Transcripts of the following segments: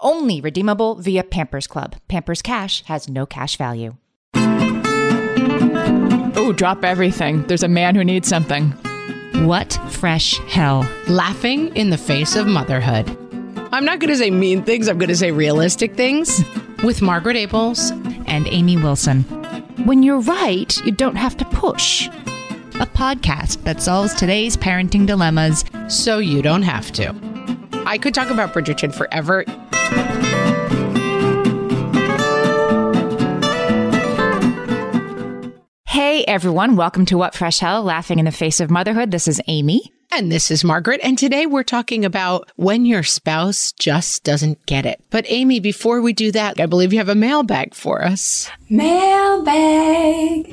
Only redeemable via Pampers Club. Pampers Cash has no cash value. Oh, drop everything. There's a man who needs something. What fresh hell? Laughing in the face of motherhood. I'm not going to say mean things, I'm going to say realistic things with Margaret Ables and Amy Wilson. When you're right, you don't have to push. A podcast that solves today's parenting dilemmas so you don't have to. I could talk about Bridgerton forever. Hey everyone, welcome to What Fresh Hell Laughing in the Face of Motherhood. This is Amy. And this is Margaret. And today we're talking about when your spouse just doesn't get it. But Amy, before we do that, I believe you have a mailbag for us. Mailbag.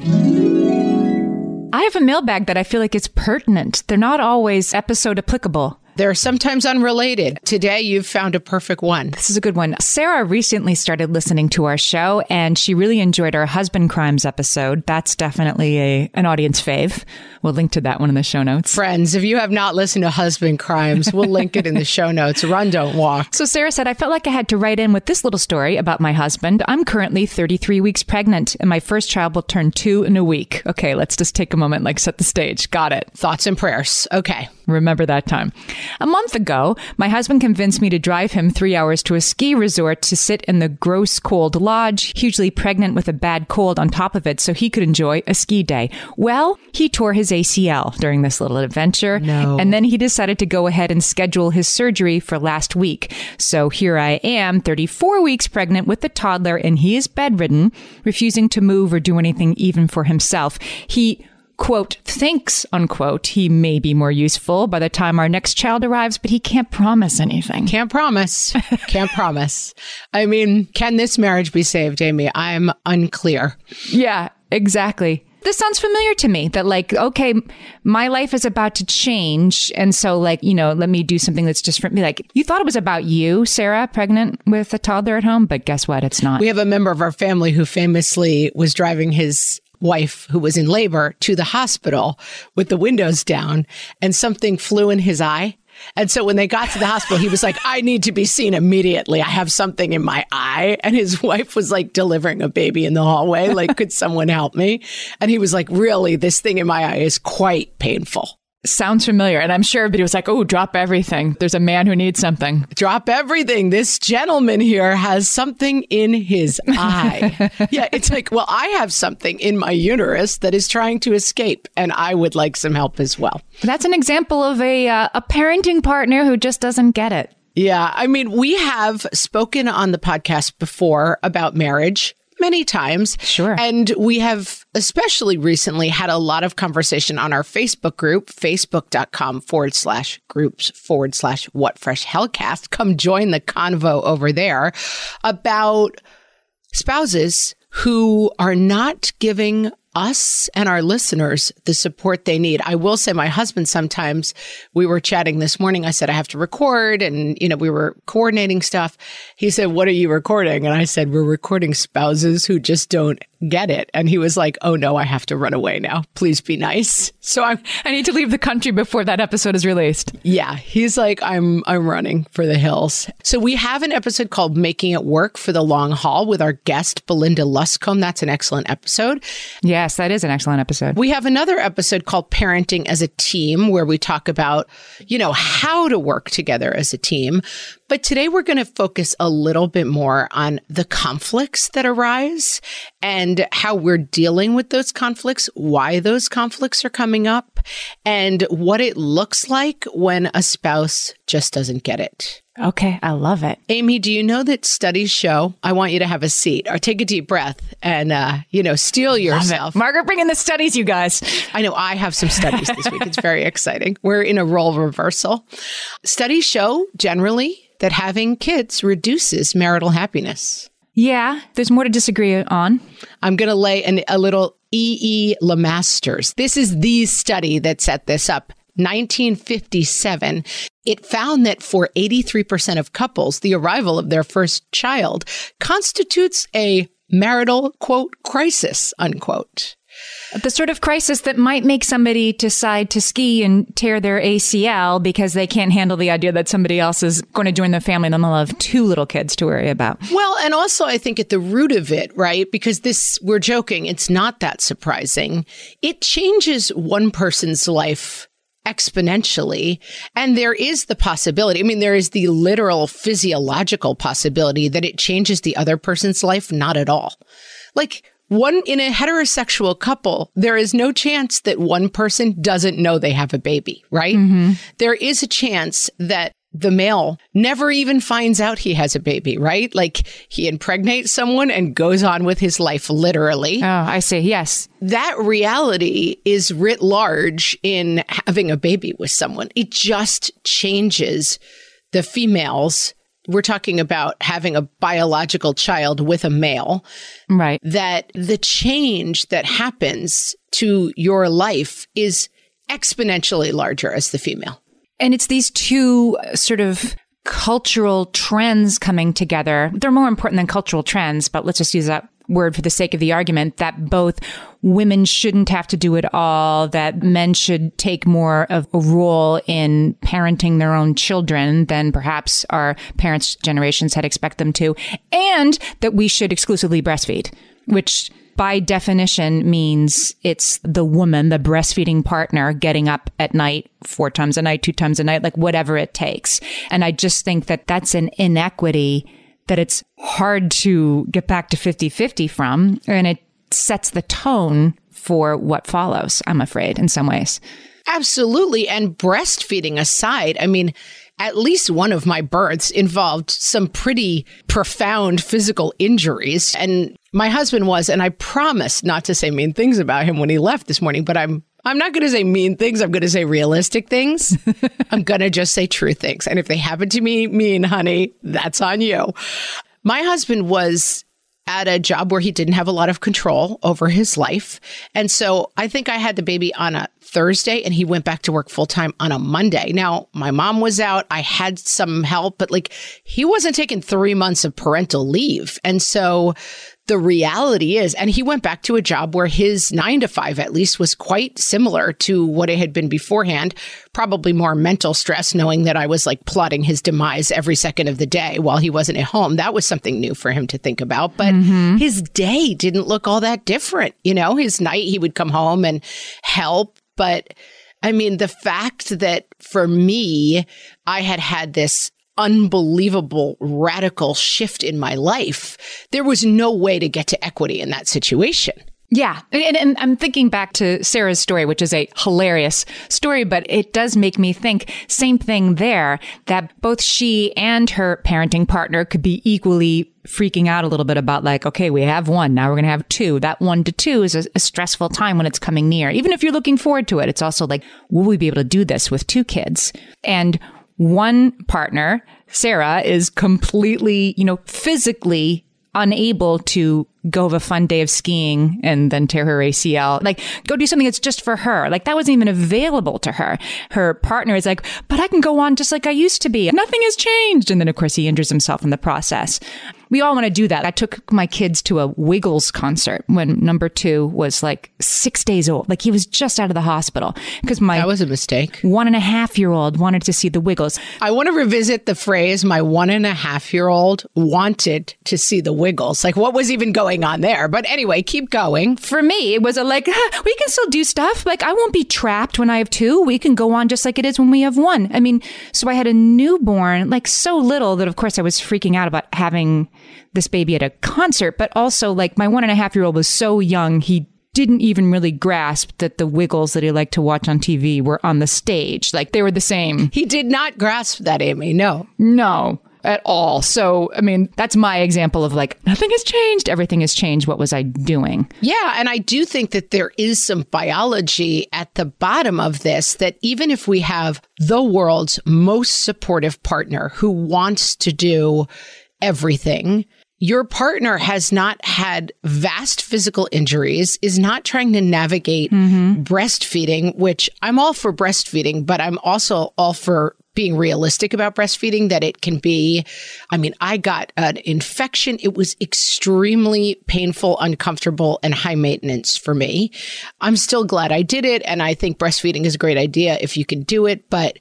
I have a mailbag that I feel like is pertinent. They're not always episode applicable. They're sometimes unrelated. Today, you've found a perfect one. This is a good one. Sarah recently started listening to our show and she really enjoyed our husband crimes episode. That's definitely a, an audience fave. We'll link to that one in the show notes. Friends, if you have not listened to Husband Crimes, we'll link it in the show notes. Run, don't walk. So Sarah said, I felt like I had to write in with this little story about my husband. I'm currently 33 weeks pregnant and my first child will turn two in a week. Okay, let's just take a moment, like set the stage. Got it. Thoughts and prayers. Okay. Remember that time. A month ago, my husband convinced me to drive him three hours to a ski resort to sit in the gross cold lodge, hugely pregnant with a bad cold on top of it, so he could enjoy a ski day. Well, he tore his ACL during this little adventure. No. And then he decided to go ahead and schedule his surgery for last week. So here I am, 34 weeks pregnant with a toddler, and he is bedridden, refusing to move or do anything even for himself. He quote, thinks, unquote, he may be more useful by the time our next child arrives, but he can't promise anything. Can't promise. Can't promise. I mean, can this marriage be saved, Amy? I'm unclear. Yeah, exactly. This sounds familiar to me that, like, okay, my life is about to change. And so, like, you know, let me do something that's just for me. Like, you thought it was about you, Sarah, pregnant with a toddler at home, but guess what? It's not. We have a member of our family who famously was driving his wife who was in labor to the hospital with the windows down and something flew in his eye. And so when they got to the hospital, he was like, I need to be seen immediately. I have something in my eye. And his wife was like delivering a baby in the hallway. Like, could someone help me? And he was like, really, this thing in my eye is quite painful. Sounds familiar. And I'm sure everybody was like, oh, drop everything. There's a man who needs something. Drop everything. This gentleman here has something in his eye. yeah, it's like, well, I have something in my uterus that is trying to escape, and I would like some help as well. That's an example of a, uh, a parenting partner who just doesn't get it. Yeah. I mean, we have spoken on the podcast before about marriage many times. Sure. And we have especially recently had a lot of conversation on our Facebook group, facebook.com forward slash groups forward slash what fresh hellcast. Come join the convo over there about spouses who are not giving us and our listeners the support they need. I will say my husband sometimes we were chatting this morning. I said, I have to record and, you know, we were coordinating stuff. He said, what are you recording? And I said, we're recording spouses who just don't get it. And he was like, oh no, I have to run away now. Please be nice. So I'm, I need to leave the country before that episode is released. yeah, he's like, I'm, I'm running for the hills. So we have an episode called Making It Work for the Long Haul with our guest, Belinda Luscombe. That's an excellent episode. Yeah, Yes, that is an excellent episode. We have another episode called Parenting as a Team where we talk about, you know, how to work together as a team. But today we're going to focus a little bit more on the conflicts that arise and how we're dealing with those conflicts, why those conflicts are coming up, and what it looks like when a spouse just doesn't get it. Okay, I love it. Amy, do you know that studies show? I want you to have a seat or take a deep breath and, uh, you know, steel yourself. Margaret, bring in the studies, you guys. I know I have some studies this week. It's very exciting. We're in a role reversal. Studies show generally that having kids reduces marital happiness. Yeah, there's more to disagree on. I'm going to lay an, a little E.E. E. Lemasters. This is the study that set this up. 1957, it found that for 83% of couples, the arrival of their first child constitutes a marital, quote, crisis, unquote. The sort of crisis that might make somebody decide to ski and tear their ACL because they can't handle the idea that somebody else is going to join the family and then they'll have two little kids to worry about. Well, and also I think at the root of it, right? Because this, we're joking, it's not that surprising. It changes one person's life exponentially. And there is the possibility, I mean, there is the literal physiological possibility that it changes the other person's life. Not at all. Like, one in a heterosexual couple, there is no chance that one person doesn't know they have a baby, right? Mm-hmm. There is a chance that the male never even finds out he has a baby, right? Like he impregnates someone and goes on with his life literally. Oh, I see. Yes. That reality is writ large in having a baby with someone. It just changes the females. We're talking about having a biological child with a male. Right. That the change that happens to your life is exponentially larger as the female. And it's these two uh, sort of cultural trends coming together. They're more important than cultural trends, but let's just use that word for the sake of the argument that both women shouldn't have to do it all, that men should take more of a role in parenting their own children than perhaps our parents' generations had expect them to, and that we should exclusively breastfeed, which by definition means it's the woman, the breastfeeding partner getting up at night four times a night, two times a night, like whatever it takes. And I just think that that's an inequity that it's hard to get back to 50 50 from. And it sets the tone for what follows, I'm afraid, in some ways. Absolutely. And breastfeeding aside, I mean, at least one of my births involved some pretty profound physical injuries. And my husband was, and I promised not to say mean things about him when he left this morning, but I'm I'm not going to say mean things. I'm going to say realistic things. I'm going to just say true things. And if they happen to me mean, honey, that's on you. My husband was at a job where he didn't have a lot of control over his life. And so I think I had the baby on a Thursday and he went back to work full time on a Monday. Now, my mom was out. I had some help, but like he wasn't taking three months of parental leave. And so the reality is, and he went back to a job where his nine to five at least was quite similar to what it had been beforehand. Probably more mental stress, knowing that I was like plotting his demise every second of the day while he wasn't at home. That was something new for him to think about. But mm-hmm. his day didn't look all that different. You know, his night he would come home and help. But I mean, the fact that for me, I had had this unbelievable radical shift in my life, there was no way to get to equity in that situation. Yeah. And, and, I'm thinking back to Sarah's story, which is a hilarious story, but it does make me think same thing there that both she and her parenting partner could be equally freaking out a little bit about like, okay, we have one. Now we're going to have two. That one to two is a, a, stressful time when it's coming near. Even if you're looking forward to it, it's also like, will we be able to do this with two kids? And one partner, Sarah, is completely, you know, physically unable to go have a fun day of skiing and then tear her ACL. Like, go do something that's just for her. Like, that wasn't even available to her. Her partner is like, but I can go on just like I used to be. Nothing has changed. And then, of course, he injures himself in the process. we all want to do that. I took my kids to a Wiggles concert when number two was like six days old. Like he was just out of the hospital because my That was a mistake. one and a half year old wanted to see the Wiggles. I want to revisit the phrase my one and a half year old wanted to see the Wiggles. Like, what was even going on there? But anyway, keep going. For me, it was a like, we can still do stuff. Like, I won't be trapped when I have two. We can go on just like it is when we have one. I mean, so I had a newborn, like so little that of course I was freaking out about having this baby at a concert, but also like my one and a half year old was so young, he didn't even really grasp that the wiggles that he liked to watch on TV were on the stage. Like they were the same. He did not grasp that, Amy. No. No, at all. So, I mean, that's my example of like, nothing has changed. Everything has changed. What was I doing? Yeah. And I do think that there is some biology at the bottom of this that even if we have the world's most supportive partner who wants to do everything, your partner has not had vast physical injuries, is not trying to navigate mm-hmm. breastfeeding, which I'm all for breastfeeding, but I'm also all for being realistic about breastfeeding that it can be. I mean, I got an infection. It was extremely painful, uncomfortable, and high maintenance for me. I'm still glad I did it. And I think breastfeeding is a great idea if you can do it. But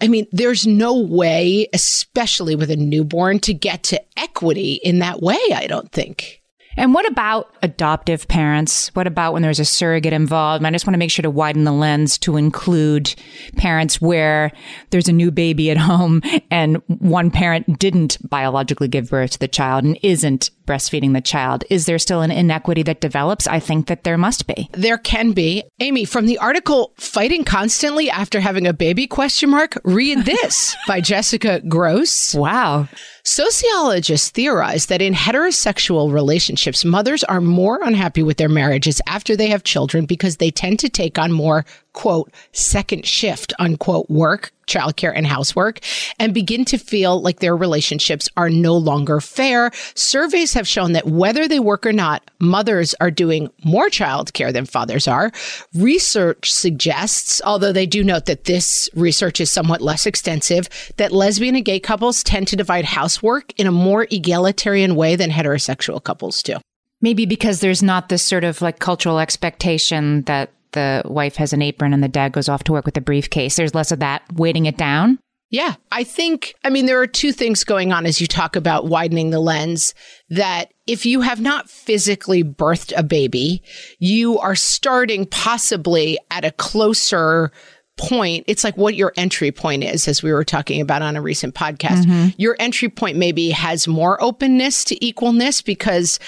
I mean, there's no way, especially with a newborn, to get to equity in that way, I don't think. And what about adoptive parents? What about when there's a surrogate involved? I just want to make sure to widen the lens to include parents where there's a new baby at home and one parent didn't biologically give birth to the child and isn't breastfeeding the child. Is there still an inequity that develops? I think that there must be. There can be. Amy, from the article Fighting Constantly After Having a Baby question mark, read this by Jessica Gross. Wow. Sociologists theorize that in heterosexual relationships, mothers are more unhappy with their marriages after they have children because they tend to take on more, quote, second shift, unquote, work, childcare, and housework, and begin to feel like their relationships are no longer fair. Surveys have shown that whether they work or not, mothers are doing more childcare than fathers are. Research suggests, although they do note that this research is somewhat less extensive, that lesbian and gay couples tend to divide housework in a more egalitarian way than heterosexual couples do. Maybe because there's not this sort of like cultural expectation that the wife has an apron and the dad goes off to work with a briefcase. There's less of that weighting it down. Yeah, I think, I mean, there are two things going on as you talk about widening the lens that if you have not physically birthed a baby, you are starting possibly at a closer point. It's like what your entry point is, as we were talking about on a recent podcast. Mm-hmm. Your entry point maybe has more openness to equalness because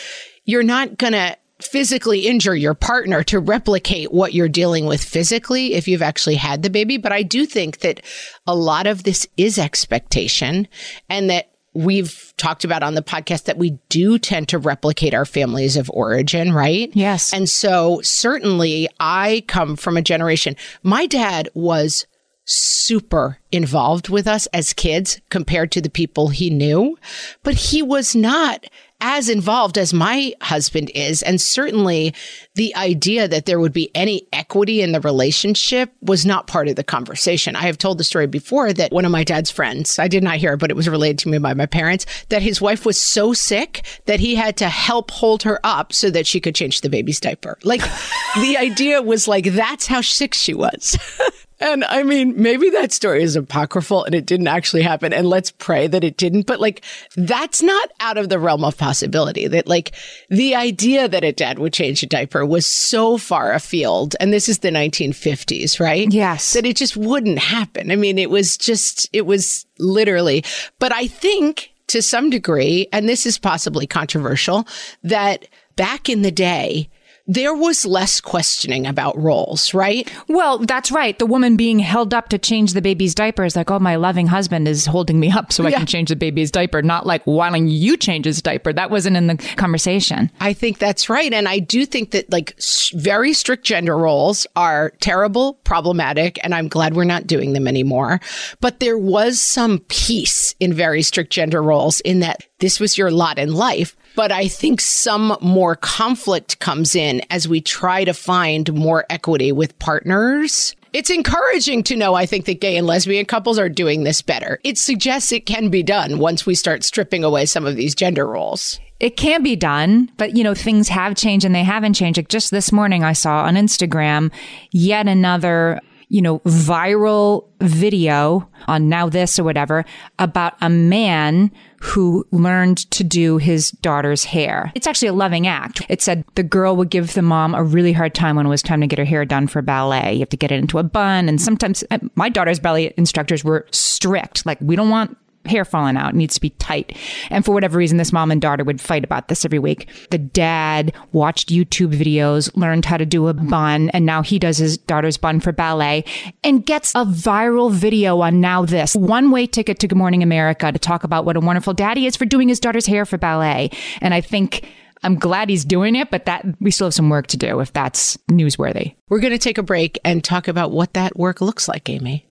you're not going to physically injure your partner to replicate what you're dealing with physically if you've actually had the baby. But I do think that a lot of this is expectation and that we've talked about on the podcast that we do tend to replicate our families of origin, right? Yes. And so certainly I come from a generation, my dad was super involved with us as kids compared to the people he knew, but he was not as involved as my husband is. And certainly the idea that there would be any equity in the relationship was not part of the conversation. I have told the story before that one of my dad's friends, I did not hear but it was related to me by my parents, that his wife was so sick that he had to help hold her up so that she could change the baby's diaper. Like the idea was like, that's how sick she was. And I mean, maybe that story is apocryphal and it didn't actually happen. And let's pray that it didn't. But like, that's not out of the realm of possibility that like the idea that a dad would change a diaper was so far afield. And this is the 1950s, right? Yes. That it just wouldn't happen. I mean, it was just, it was literally, but I think to some degree, and this is possibly controversial, that back in the day, there was less questioning about roles, right? Well, that's right. The woman being held up to change the baby's diaper is like, oh, my loving husband is holding me up so I can change the baby's diaper. Not like, why don't you change his diaper? That wasn't in the conversation. I think that's right. And I do think that like s- very strict gender roles are terrible, problematic, and I'm glad we're not doing them anymore. But there was some peace in very strict gender roles in that this was your lot in life. But I think some more conflict comes in as we try to find more equity with partners. It's encouraging to know, I think, that gay and lesbian couples are doing this better. It suggests it can be done once we start stripping away some of these gender roles. It can be done, but you know, things have changed and they haven't changed. Like just this morning, I saw on Instagram yet another you know, viral video on now this or whatever about a man who learned to do his daughter's hair. It's actually a loving act. It said the girl would give the mom a really hard time when it was time to get her hair done for ballet. You have to get it into a bun. And sometimes uh, my daughter's ballet instructors were strict. Like, we don't want hair falling out. It needs to be tight. And for whatever reason, this mom and daughter would fight about this every week. The dad watched YouTube videos, learned how to do a bun, and now he does his daughter's bun for ballet and gets a viral video on Now This. One way ticket to Good Morning America to talk about what a wonderful daddy is for doing his daughter's hair for ballet. And I think I'm glad he's doing it, but that we still have some work to do if that's newsworthy. We're going to take a break and talk about what that work looks like, Amy.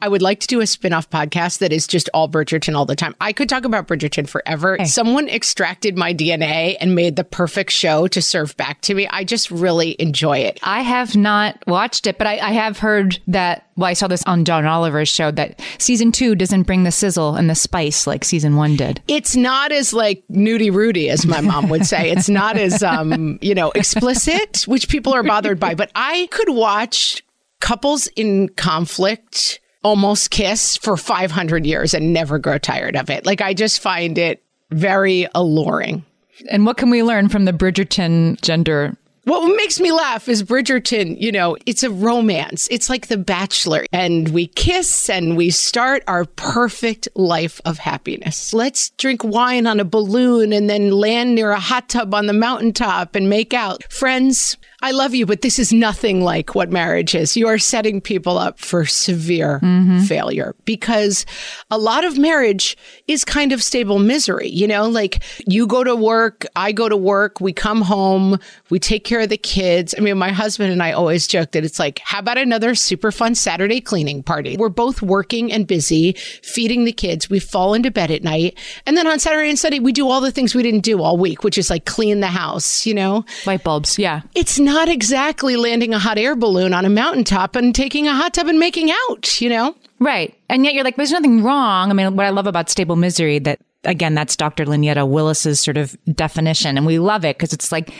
I would like to do a spin-off podcast that is just all Bridgerton all the time. I could talk about Bridgerton forever. Hey. Someone extracted my DNA and made the perfect show to serve back to me. I just really enjoy it. I have not watched it, but I, I have heard that. Well, I saw this on John Oliver's show that season two doesn't bring the sizzle and the spice like season one did. It's not as like nudie Rudy, as my mom would say. It's not as um, you know, explicit, which people are bothered by. But I could watch couples in conflict almost kiss for 500 years and never grow tired of it. Like I just find it very alluring. And what can we learn from the Bridgerton gender What makes me laugh is Bridgerton, you know, it's a romance. It's like The Bachelor. And we kiss and we start our perfect life of happiness. Let's drink wine on a balloon and then land near a hot tub on the mountaintop and make out. Friends, I love you, but this is nothing like what marriage is. You are setting people up for severe mm-hmm. failure because a lot of marriage is kind of stable misery. You know, like you go to work, I go to work, we come home, we take care care of the kids. I mean, my husband and I always joke that it's like, how about another super fun Saturday cleaning party? We're both working and busy, feeding the kids. We fall into bed at night. And then on Saturday and Sunday, we do all the things we didn't do all week, which is like clean the house, you know? Light bulbs, yeah. It's not exactly landing a hot air balloon on a mountaintop and taking a hot tub and making out, you know? Right. And yet you're like, there's nothing wrong. I mean, what I love about stable misery that again, that's Dr. Lynetta Willis's sort of definition. And we love it because it's like,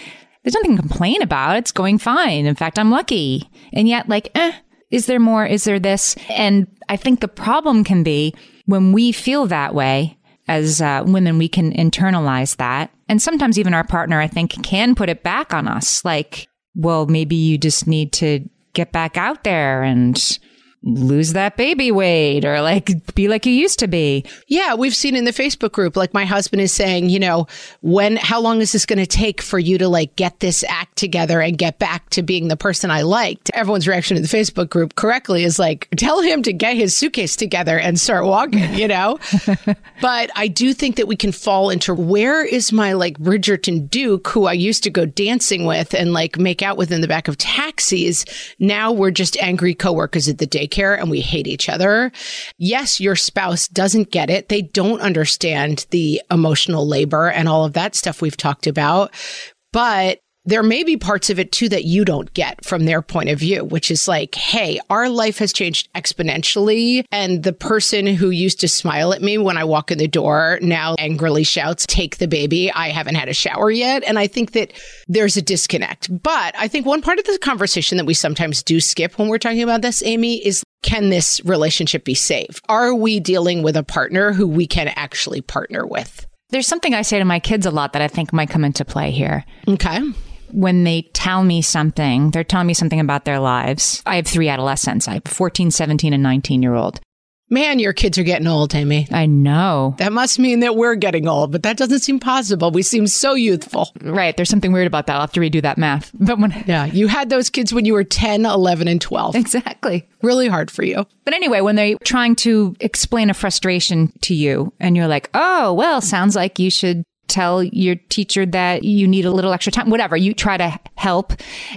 there's nothing to complain about. It's going fine. In fact, I'm lucky. And yet like, eh, is there more? Is there this? And I think the problem can be when we feel that way as uh, women, we can internalize that. And sometimes even our partner, I think, can put it back on us. Like, well, maybe you just need to get back out there and lose that baby weight or like be like you used to be. Yeah, we've seen in the Facebook group, like my husband is saying, you know, when, how long is this going to take for you to like get this act together and get back to being the person I liked? Everyone's reaction in the Facebook group correctly is like, tell him to get his suitcase together and start walking, you know? but I do think that we can fall into where is my like Bridgerton Duke, who I used to go dancing with and like make out with in the back of taxis. Now we're just angry coworkers at the daycare daycare and we hate each other. Yes, your spouse doesn't get it. They don't understand the emotional labor and all of that stuff we've talked about. But there may be parts of it too that you don't get from their point of view, which is like, hey, our life has changed exponentially. And the person who used to smile at me when I walk in the door now angrily shouts, take the baby. I haven't had a shower yet. And I think that there's a disconnect. But I think one part of the conversation that we sometimes do skip when we're talking about this, Amy, is can this relationship be saved? Are we dealing with a partner who we can actually partner with? There's something I say to my kids a lot that I think might come into play here. Okay when they tell me something, they're telling me something about their lives. I have three adolescents. I have 14, 17, and 19 year old. Man, your kids are getting old, Amy. I know. That must mean that we're getting old, but that doesn't seem possible. We seem so youthful. Right. There's something weird about that. I'll have to redo that math. But when Yeah, you had those kids when you were 10, 11, and 12. Exactly. Really hard for you. But anyway, when they're trying to explain a frustration to you and you're like, "Oh, well, sounds like you should tell your teacher that you need a little extra time, whatever. You try to help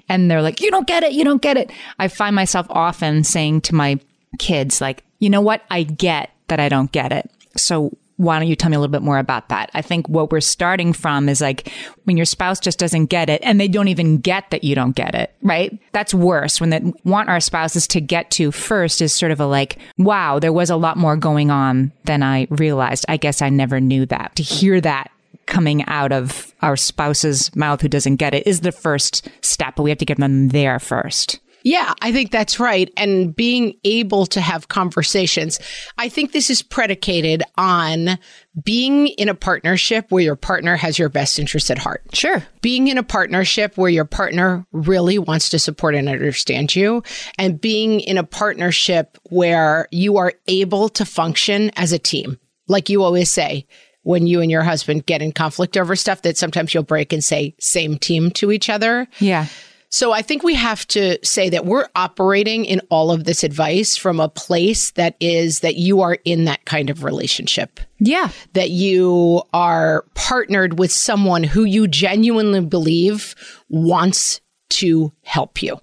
and they're like, you don't get it. You don't get it. I find myself often saying to my kids, like, you know what? I get that I don't get it. So why don't you tell me a little bit more about that? I think what we're starting from is like when your spouse just doesn't get it and they don't even get that you don't get it, right? That's worse when they want our spouses to get to first is sort of a like, wow, there was a lot more going on than I realized. I guess I never knew that. To hear that coming out of our spouse's mouth who doesn't get it is the first step, but we have to get them there first. Yeah, I think that's right. And being able to have conversations. I think this is predicated on being in a partnership where your partner has your best interest at heart. Sure. Being in a partnership where your partner really wants to support and understand you, and being in a partnership where you are able to function as a team. Like you always say, when you and your husband get in conflict over stuff that sometimes you'll break and say same team to each other. Yeah. So I think we have to say that we're operating in all of this advice from a place that is that you are in that kind of relationship. Yeah. That you are partnered with someone who you genuinely believe wants to help you.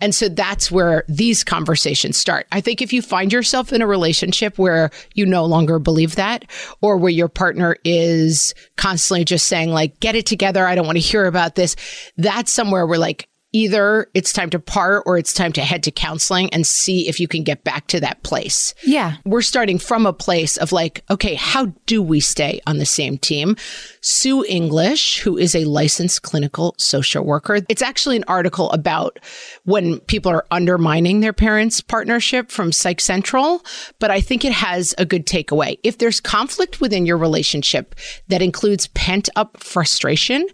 And so that's where these conversations start. I think if you find yourself in a relationship where you no longer believe that, or where your partner is constantly just saying, like, get it together, I don't want to hear about this, that's somewhere where, like, either it's time to part or it's time to head to counseling and see if you can get back to that place. Yeah. We're starting from a place of like, okay, how do we stay on the same team? Sue English, who is a licensed clinical social worker. It's actually an article about when people are undermining their parents' partnership from Psych Central, but I think it has a good takeaway. If there's conflict within your relationship that includes pent up frustration,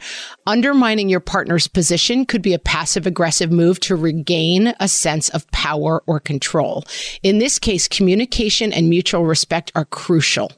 undermining your partner's position could be a passive aggressive move to regain a sense of power or control. In this case, communication and mutual respect are crucial.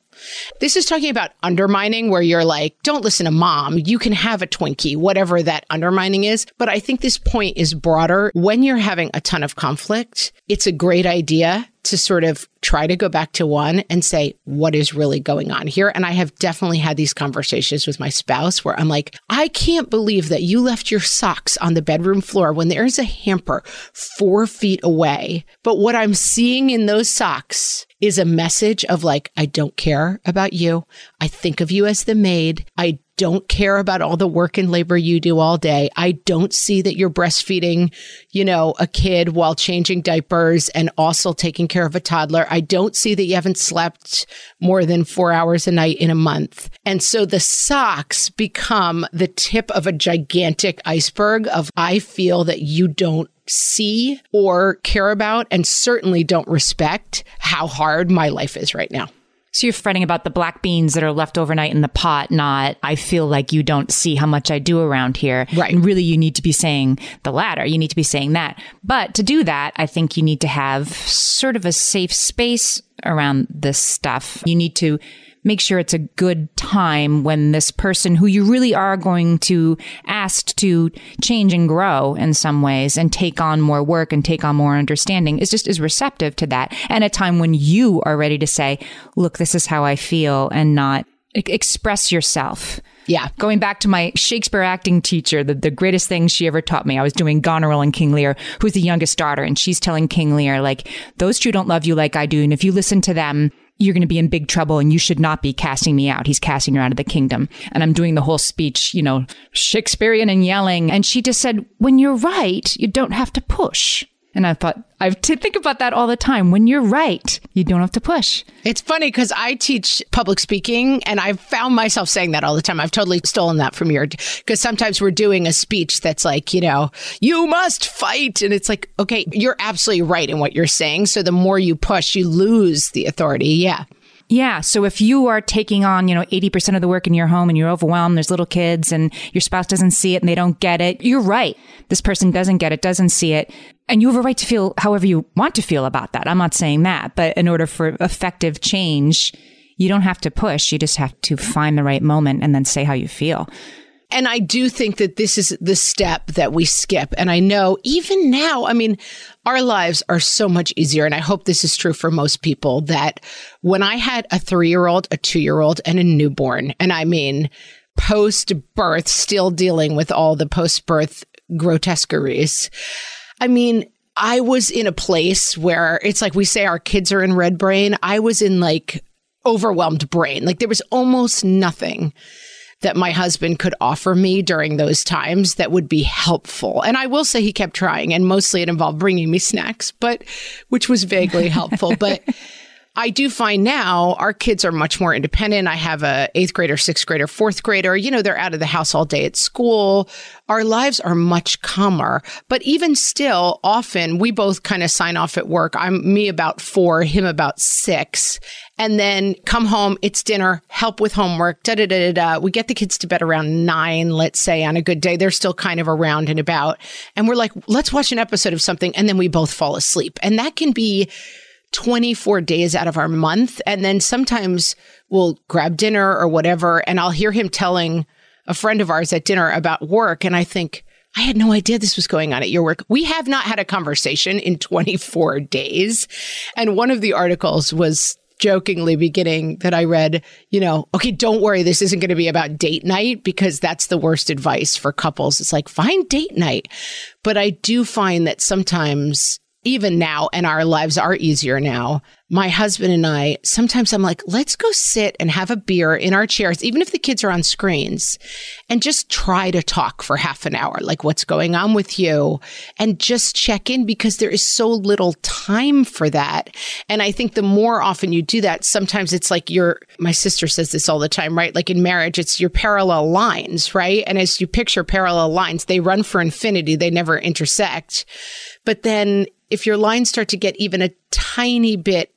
This is talking about undermining where you're like, don't listen to mom. You can have a Twinkie, whatever that undermining is. But I think this point is broader. When you're having a ton of conflict, it's a great idea to sort of try to go back to one and say, what is really going on here? And I have definitely had these conversations with my spouse where I'm like, I can't believe that you left your socks on the bedroom floor when there's a hamper four feet away. But what I'm seeing in those socks is a message of like, I don't care about you. I think of you as the maid. I don't care about all the work and labor you do all day. I don't see that you're breastfeeding, you know, a kid while changing diapers and also taking care of a toddler. I don't see that you haven't slept more than four hours a night in a month. And so the socks become the tip of a gigantic iceberg of I feel that you don't see or care about and certainly don't respect how hard my life is right now. So you're fretting about the black beans that are left overnight in the pot, not I feel like you don't see how much I do around here. Right. And really you need to be saying the latter. You need to be saying that. But to do that, I think you need to have sort of a safe space around this stuff. You need to make sure it's a good time when this person who you really are going to ask to change and grow in some ways and take on more work and take on more understanding is just is receptive to that. And a time when you are ready to say, look, this is how I feel and not express yourself. Yeah. Going back to my Shakespeare acting teacher, the, the greatest thing she ever taught me, I was doing Goneril and King Lear, who's the youngest daughter, and she's telling King Lear, like, those two don't love you like I do. And if you listen to them, you're going to be in big trouble and you should not be casting me out. He's casting her out of the kingdom. And I'm doing the whole speech, you know, Shakespearean and yelling. And she just said, when you're right, you don't have to push. And I thought, I think about that all the time. When you're right, you don't have to push. It's funny because I teach public speaking and I've found myself saying that all the time. I've totally stolen that from your, because sometimes we're doing a speech that's like, you know, you must fight. And it's like, okay, you're absolutely right in what you're saying. So the more you push, you lose the authority. Yeah. Yeah. So if you are taking on, you know, 80% of the work in your home and you're overwhelmed, there's little kids and your spouse doesn't see it and they don't get it, you're right. This person doesn't get it, doesn't see it. And you have a right to feel however you want to feel about that. I'm not saying that, but in order for effective change, you don't have to push. You just have to find the right moment and then say how you feel. And I do think that this is the step that we skip. And I know even now, I mean, our lives are so much easier. And I hope this is true for most people that when I had a three year old, a two year old, and a newborn, and I mean, post birth, still dealing with all the post birth grotesqueries. I mean, I was in a place where it's like we say our kids are in red brain. I was in like overwhelmed brain. Like there was almost nothing that my husband could offer me during those times that would be helpful. And I will say he kept trying and mostly it involved bringing me snacks, but which was vaguely helpful. But I do find now our kids are much more independent. I have a eighth grader, sixth grader, fourth grader. You know, they're out of the house all day at school. Our lives are much calmer, but even still, often we both kind of sign off at work. I'm me about four, him about six. And then come home, it's dinner, help with homework, da da da da da. We get the kids to bed around nine, let's say on a good day. They're still kind of around and about. And we're like, let's watch an episode of something. And then we both fall asleep. And that can be 24 days out of our month. And then sometimes we'll grab dinner or whatever. And I'll hear him telling a friend of ours at dinner about work. And I think, I had no idea this was going on at your work. We have not had a conversation in 24 days. And one of the articles was jokingly beginning that I read, you know, okay, don't worry, this isn't going to be about date night because that's the worst advice for couples. It's like, find date night. But I do find that sometimes even now, and our lives are easier now, my husband and I, sometimes I'm like, let's go sit and have a beer in our chairs, even if the kids are on screens, and just try to talk for half an hour, like what's going on with you, and just check in because there is so little time for that. And I think the more often you do that, sometimes it's like your, my sister says this all the time, right? Like in marriage, it's your parallel lines, right? And as you picture parallel lines, they run for infinity, they never intersect. But then if your lines start to get even a tiny bit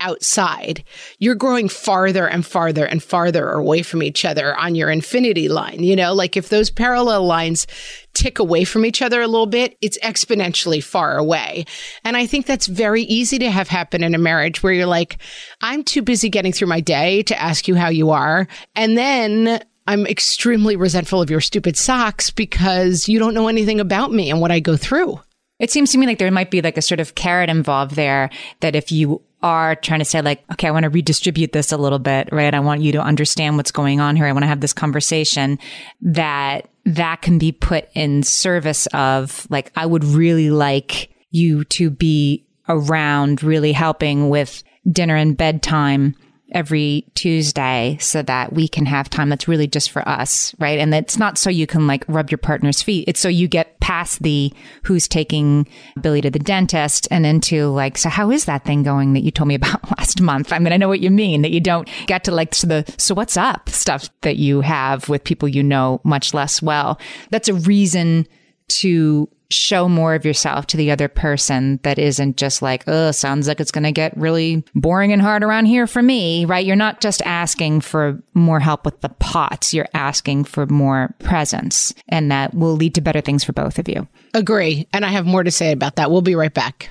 outside, you're growing farther and farther and farther away from each other on your infinity line. You know, like if those parallel lines tick away from each other a little bit, it's exponentially far away. And I think that's very easy to have happen in a marriage where you're like, I'm too busy getting through my day to ask you how you are. And then I'm extremely resentful of your stupid socks because you don't know anything about me and what I go through. It seems to me like there might be like a sort of carrot involved there that if you are trying to say like, okay, I want to redistribute this a little bit, right? I want you to understand what's going on here. I want to have this conversation that that can be put in service of like, I would really like you to be around really helping with dinner and bedtime every Tuesday so that we can have time that's really just for us, right? And it's not so you can like rub your partner's feet. It's so you get past the who's taking Billy to the dentist and into like, so how is that thing going that you told me about last month? I mean, I know what you mean that you don't get to like so the, so what's up stuff that you have with people you know much less well. That's a reason to show more of yourself to the other person that isn't just like, oh, sounds like it's going to get really boring and hard around here for me, right? You're not just asking for more help with the pots. You're asking for more presence and that will lead to better things for both of you. Agree. And I have more to say about that. We'll be right back.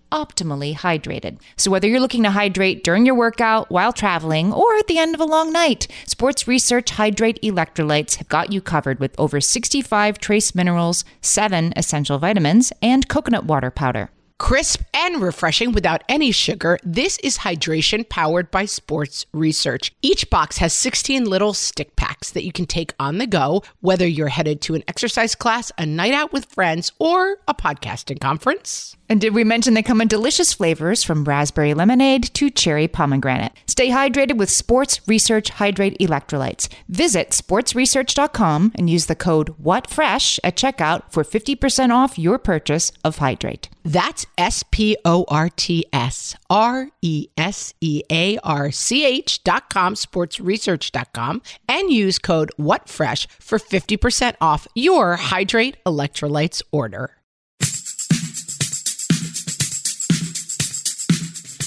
optimally hydrated. So, whether you're looking to hydrate during your workout, while traveling, or at the end of a long night, Sports Research Hydrate Electrolytes have got you covered with over 65 trace minerals, 7 essential vitamins, and coconut water powder. Crisp and refreshing without any sugar, this is hydration powered by sports research. Each box has 16 little stick packs that you can take on the go, whether you're headed to an exercise class, a night out with friends, or a podcasting conference. And did we mention they come in delicious flavors from raspberry lemonade to cherry pomegranate? Stay hydrated with Sports Research Hydrate Electrolytes. Visit sportsresearch.com and use the code WhatFresh at checkout for 50% off your purchase of Hydrate. That's S P O R T S R E S E A R C H dot com, sportsresearch.com, and use code WhatFresh for 50% off your Hydrate Electrolytes order.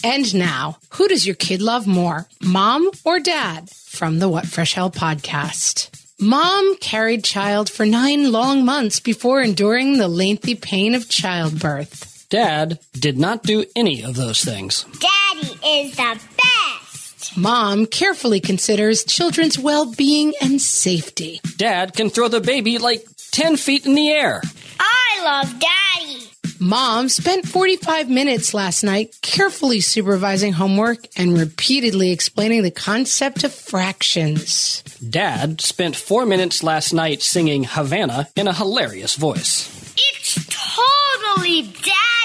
And now, who does your kid love more, mom or dad? From the What Fresh Hell podcast. Mom carried child for nine long months before enduring the lengthy pain of childbirth. Dad did not do any of those things. Daddy is the best. Mom carefully considers children's well being and safety. Dad can throw the baby like 10 feet in the air. I love Daddy. Mom spent 45 minutes last night carefully supervising homework and repeatedly explaining the concept of fractions. Dad spent four minutes last night singing Havana in a hilarious voice. It's totally Daddy.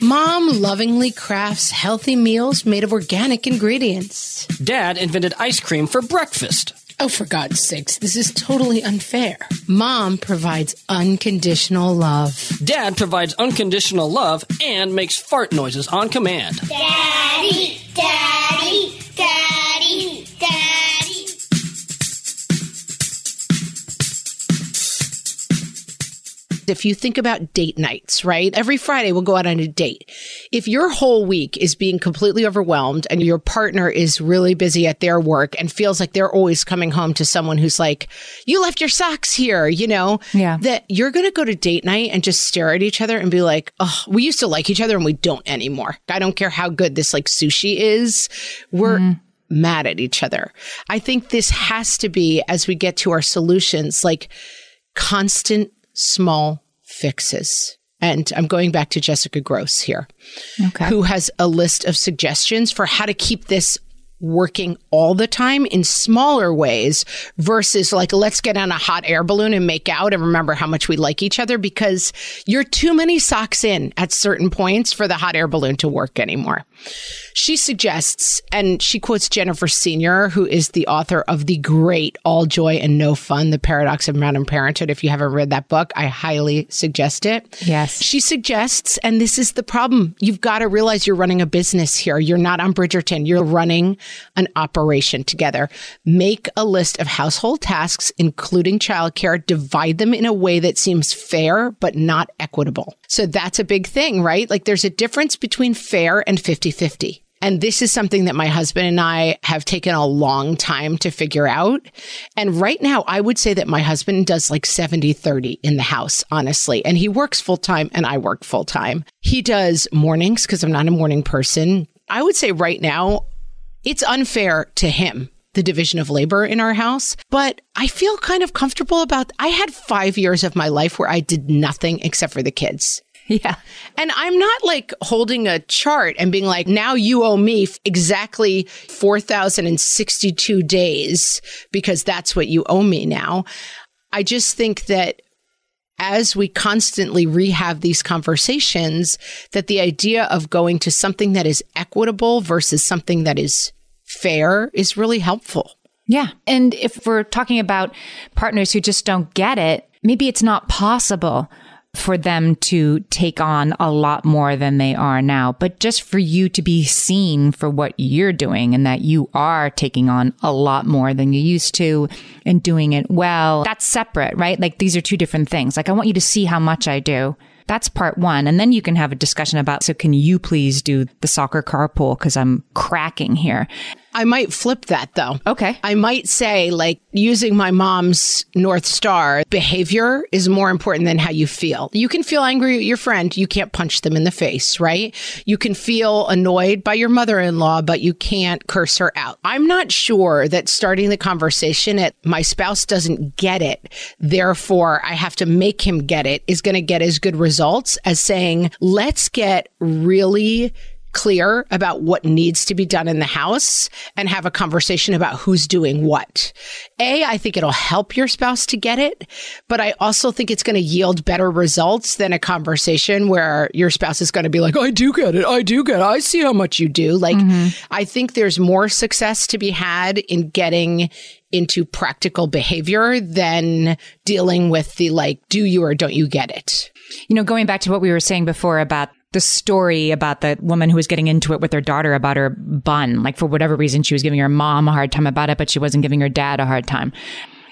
Mom lovingly crafts healthy meals made of organic ingredients. Dad invented ice cream for breakfast. Oh, for God's sakes, this is totally unfair. Mom provides unconditional love. Dad provides unconditional love and makes fart noises on command. Daddy, Daddy, If you think about date nights, right? Every Friday we'll go out on a date. If your whole week is being completely overwhelmed and your partner is really busy at their work and feels like they're always coming home to someone who's like, you left your socks here, you know, Yeah. that you're going to go to date night and just stare at each other and be like, oh, we used to like each other and we don't anymore. I don't care how good this like sushi is. We're, mm-hmm. mad at each other. I think this has to be, as we get to our solutions, like constant small fixes. And I'm going back to Jessica Grose here, Okay. who has a list of suggestions for how to keep this working all the time in smaller ways versus like let's get on a hot air balloon and make out and remember how much we like each other because you're too many socks in at certain points for the hot air balloon to work anymore. She suggests, and she quotes Jennifer Senior, who is the author of the great All Joy and No Fun, The Paradox of Modern Parenthood. If you haven't read that book, I highly suggest it. Yes. She suggests, and this is the problem, you've got to realize you're running a business here. You're not on Bridgerton. You're running an operation together. Make a list of household tasks, including childcare, divide them in a way that seems fair, but not equitable. So that's a big thing, right? Like there's a difference between fair and 50 50. And this is something that my husband and I have taken a long time to figure out. And right now, I would say that my husband does like 70 30 in the house, honestly. And he works full time and I work full time. He does mornings because I'm not a morning person. I would say right now, it's unfair to him the division of labor in our house but i feel kind of comfortable about i had 5 years of my life where i did nothing except for the kids Yeah. and I'm not like holding a chart and being like, now you owe me exactly 4,062 days because that's what you owe me now. I just think that as we constantly rehab these conversations, that the idea of going to something that is equitable versus something that is fair is really helpful. Yeah. And if we're talking about partners who just don't get it, maybe it's not possible for them to take on a lot more than they are now, but just for you to be seen for what you're doing and that you are taking on a lot more than you used to and doing it well. That's separate, right? Like these are two different things. Like I want you to see how much I do. That's part one. And then you can have a discussion about, so can you please do the soccer carpool? Cause I'm cracking here. I might flip that though. Okay. I might say, like, using my mom's North Star, behavior is more important than how you feel. You can feel angry at your friend. You can't punch them in the face, right? You can feel annoyed by your mother in law, but you can't curse her out. I'm not sure that starting the conversation at my spouse doesn't get it. Therefore, I have to make him get it is going to get as good results as saying, let's get really clear about what needs to be done in the house and have a conversation about who's doing what. A, I think it'll help your spouse to get it, but I also think it's going to yield better results than a conversation where your spouse is going to be like, I do get it. I do get it. I see how much you do. Like, mm-hmm. I think there's more success to be had in getting into practical behavior than dealing with the like, do you or don't you get it? You know, going back to what we were saying before about the story about the woman who was getting into it with her daughter about her bun. Like for whatever reason, she was giving her mom a hard time about it, but she wasn't giving her dad a hard time.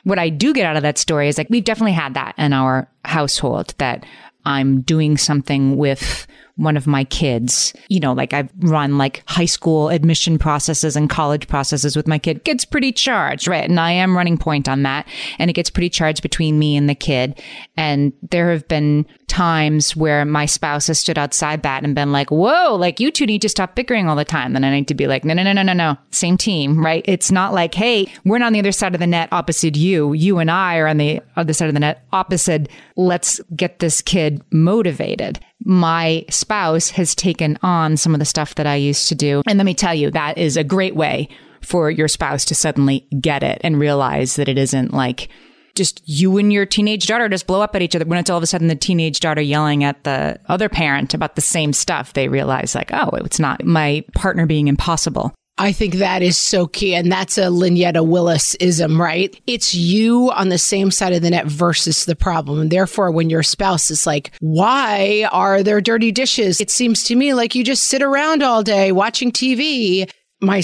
What I do get out of that story is like, we've definitely had that in our household that I'm doing something with one of my kids. You know, like I've run like high school admission processes and college processes with my kid. Gets pretty charged, right? And I am running point on that. And it gets pretty charged between me and the kid. And there have been times where my spouse has stood outside that and been like, whoa, like you two need to stop bickering all the time. Then I need to be like, no, no, no, no, no, no. Same team, right? It's not like, hey, we're not on the other side of the net opposite you. You and I are on the other side of the net opposite. Let's get this kid motivated my spouse has taken on some of the stuff that I used to do. And let me tell you, that is a great way for your spouse to suddenly get it and realize that it isn't like just you and your teenage daughter just blow up at each other when it's all of a sudden the teenage daughter yelling at the other parent about the same stuff. They realize like, oh, it's not my partner being impossible. I think that is so key. And that's a Lynetta Willis ism, right? It's you on the same side of the net versus the problem. And therefore, when your spouse is like, why are there dirty dishes? It seems to me like you just sit around all day watching TV. My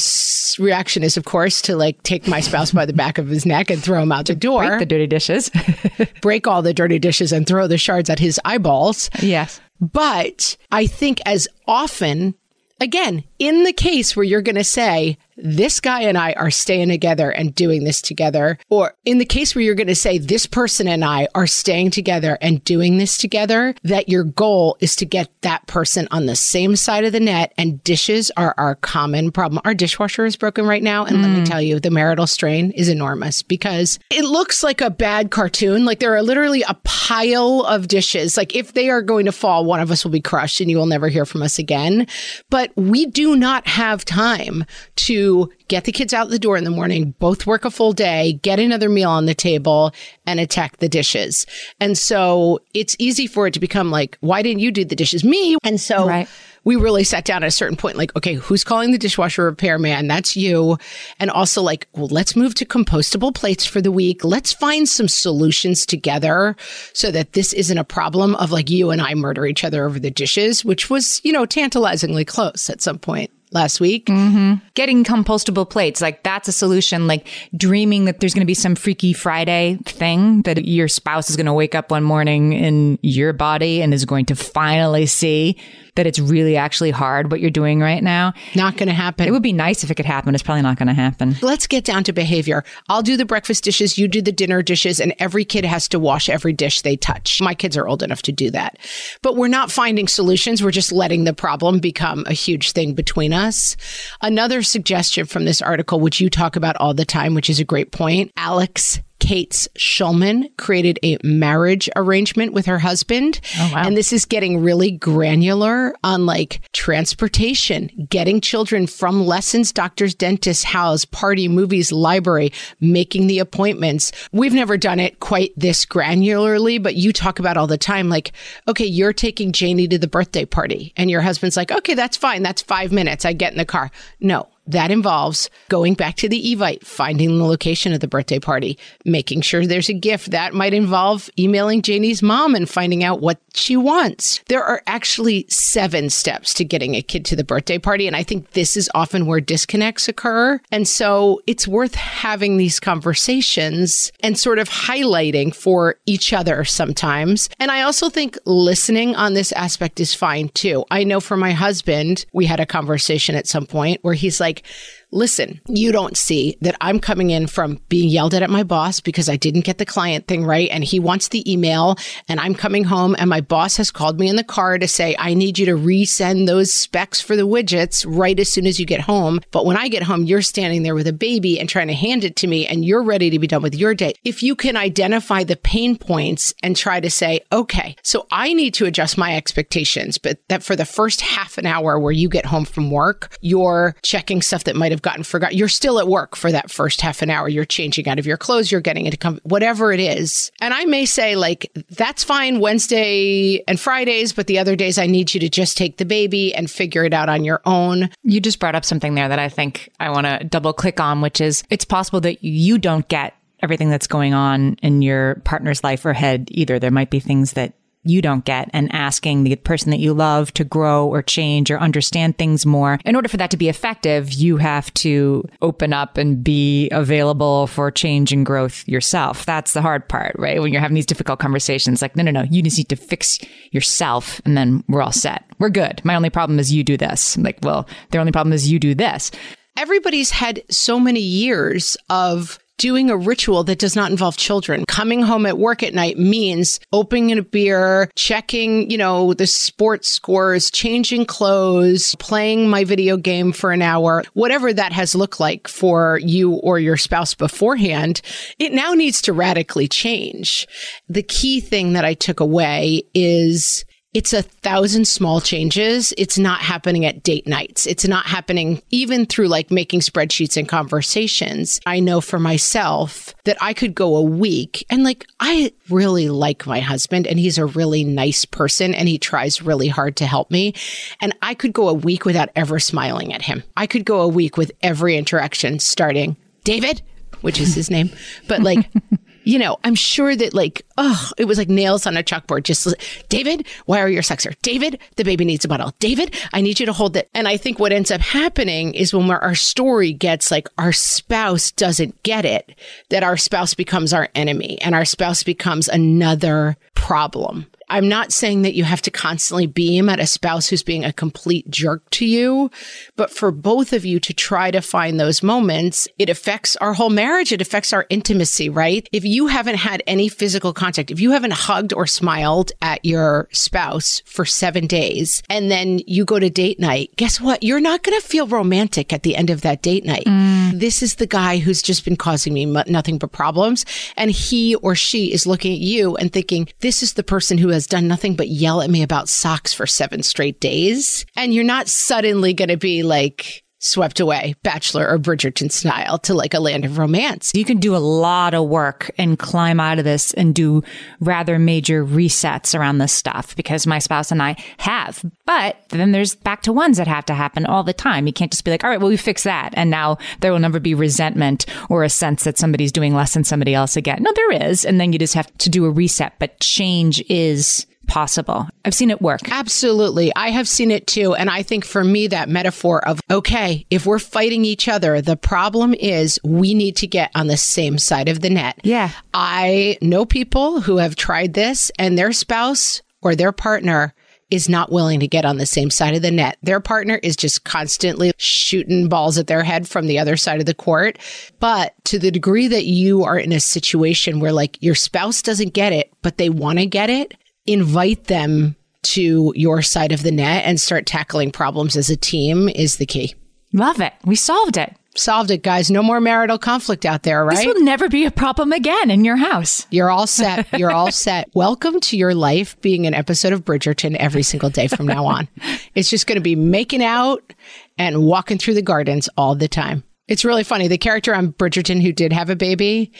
reaction is, of course, to like take my spouse by the back of his neck and throw him out the door, Break the dirty dishes. break all the dirty dishes and throw the shards at his eyeballs. yes. But I think as often, again, in the case where you're going to say, this guy and I are staying together and doing this together, or in the case where you're going to say, this person and I are staying together and doing this together, that your goal is to get that person on the same side of the net. And dishes are our common problem. Our dishwasher is broken right now. And let me hmm. tell you, the marital strain is enormous because it looks like a bad cartoon. Like there are literally a pile of dishes. Like if they are going to fall, one of us will be crushed and you will never hear from us again. But we do not have time to get the kids out the door in the morning, both work a full day, get another meal on the table and attack the dishes. And so it's easy for it to become like, why didn't you do the dishes? Me. And so Right. we really sat down at a certain point, like, okay, who's calling the dishwasher repairman? That's you. And also like, well, let's move to compostable plates for the week. Let's find some solutions together so that this isn't a problem of like you and I murder each other over the dishes, which was, you know, tantalizingly close at some point last week. Mm-hmm. Getting compostable plates, like that's a solution. Like dreaming that there's going to be some freaky Friday thing that your spouse is going to wake up one morning in your body and is going to finally see that it's really actually hard what you're doing right now. Not going to happen. It would be nice if it could happen. It's probably not going to happen. Let's get down to behavior. I'll do the breakfast dishes, you do the dinner dishes, and every kid has to wash every dish they touch. My kids are old enough to do that. But we're not finding solutions. We're just letting the problem become a huge thing between us. Another suggestion from this article, which you talk about all the time, which is a great point, Alix Kates Shulman created a marriage arrangement with her husband. Oh, and this is getting really granular on like transportation, getting children from lessons, doctors, dentists, house, party, movies, library, making the appointments. We've never done it quite this granularly, but you talk about all the time like, okay, you're taking Janie to the birthday party. And your husband's like, okay, that's fine. That's five minutes. I get in the car. No, that involves going back to the Evite, finding the location of the birthday party, making sure there's a gift. That might involve emailing Janie's mom and finding out what she wants. There are actually seven steps to getting a kid to the birthday party. And I think this is often where disconnects occur. And so it's worth having these conversations and sort of highlighting for each other sometimes. And I also think listening on this aspect is fine too. I know for my husband, we had a conversation at some point where he's like, like Listen, you don't see that I'm coming in from being yelled at at my boss because I didn't get the client thing right. And he wants the email. And I'm coming home and my boss has called me in the car to say, I need you to resend those specs for the widgets right as soon as you get home. But when I get home, you're standing there with a baby and trying to hand it to me and you're ready to be done with your day. If you can identify the pain points and try to say, okay, so I need to adjust my expectations, but that for the first half an hour where you get home from work, you're checking stuff that might have gotten forgotten. You're still at work for that first half an hour. You're changing out of your clothes. You're getting into com- whatever it is. And I may say like, that's fine Wednesday and Fridays, but the other days I need you to just take the baby and figure it out on your own. You just brought up something there that I think I want to double click on, which is it's possible that you don't get everything that's going on in your partner's life or head either. There might be things that you don't get and asking the person that you love to grow or change or understand things more. In order for that to be effective, you have to open up and be available for change and growth yourself. That's the hard part, right? When you're having these difficult conversations, like, no, no, no, you just need to fix yourself and then we're all set. We're good. My only problem is you do this. I'm Like, well, their only problem is you do this. Everybody's had so many years of doing a ritual that does not involve children. Coming home at work at night means opening a beer, checking, you know, the sports scores, changing clothes, playing my video game for an hour, whatever that has looked like for you or your spouse beforehand. It now needs to radically change. The key thing that I took away is it's a thousand small changes. It's not happening at date nights. It's not happening even through like making spreadsheets and conversations. I know for myself that I could go a week and like, I really like my husband and he's a really nice person and he tries really hard to help me. And I could go a week without ever smiling at him. I could go a week with every interaction starting, David, which is his name, but like, you know, I'm sure that like, oh, it was like nails on a chalkboard. Just David, why are your sex here? David, the baby needs a bottle. David, I need you to hold it. And I think what ends up happening is when our story gets like our spouse doesn't get it, that our spouse becomes our enemy and our spouse becomes another problem. I'm not saying that you have to constantly beam at a spouse who's being a complete jerk to you, but for both of you to try to find those moments, it affects our whole marriage. It affects our intimacy, right? If you haven't had any physical contact, if you haven't hugged or smiled at your spouse for seven days and then you go to date night, guess what? You're not going to feel romantic at the end of that date night. Mm. This is the guy who's just been causing me mu- nothing but problems. And he or she is looking at you and thinking, this is the person who has done nothing but yell at me about socks for seven straight days. And you're not suddenly going to be like swept away, Bachelor or Bridgerton style, to like a land of romance. You can do a lot of work and climb out of this and do rather major resets around this stuff because my spouse and I have. But then there's back to ones that have to happen all the time. You can't just be like, all right, well, we fix that. And now there will never be resentment or a sense that somebody's doing less than somebody else again. No, there is. And then you just have to do a reset. But change is possible. I've seen it work. Absolutely. I have seen it too. And I think for me, that metaphor of, okay, if we're fighting each other, the problem is we need to get on the same side of the net. Yeah. I know people who have tried this and their spouse or their partner is not willing to get on the same side of the net. Their partner is just constantly shooting balls at their head from the other side of the court. But to the degree that you are in a situation where like your spouse doesn't get it, but they want to get it, invite them to your side of the net and start tackling problems as a team is the key. Love it. We solved it. Solved it, guys. No more marital conflict out there, right? This will never be a problem again in your house. You're all set. You're all set. Welcome to your life being an episode of Bridgerton every single day from now on. It's just going to be making out and walking through the gardens all the time. It's really funny. The character on Bridgerton who did have a baby,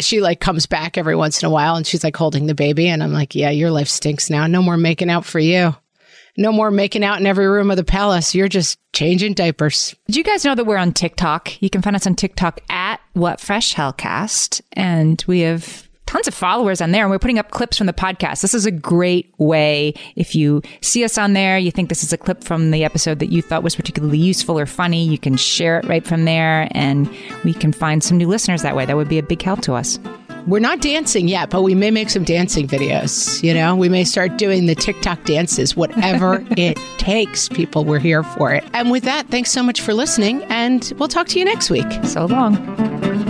she like comes back every once in a while and she's like holding the baby. And I'm like, yeah, your life stinks now. No more making out for you. No more making out in every room of the palace. You're just changing diapers. Did you guys know that we're on TikTok? You can find us on TikTok at What Fresh Hellcast, and we have tons of followers on there. And we're putting up clips from the podcast. This is a great way if you see us on there, you think this is a clip from the episode that you thought was particularly useful or funny, you can share it right from there, and we can find some new listeners that way. That would be a big help to us. We're not dancing yet, but we may make some dancing videos. You know, we may start doing the TikTok dances, whatever it takes. People, we're here for it. And with that, thanks so much for listening, and we'll talk to you next week. So long.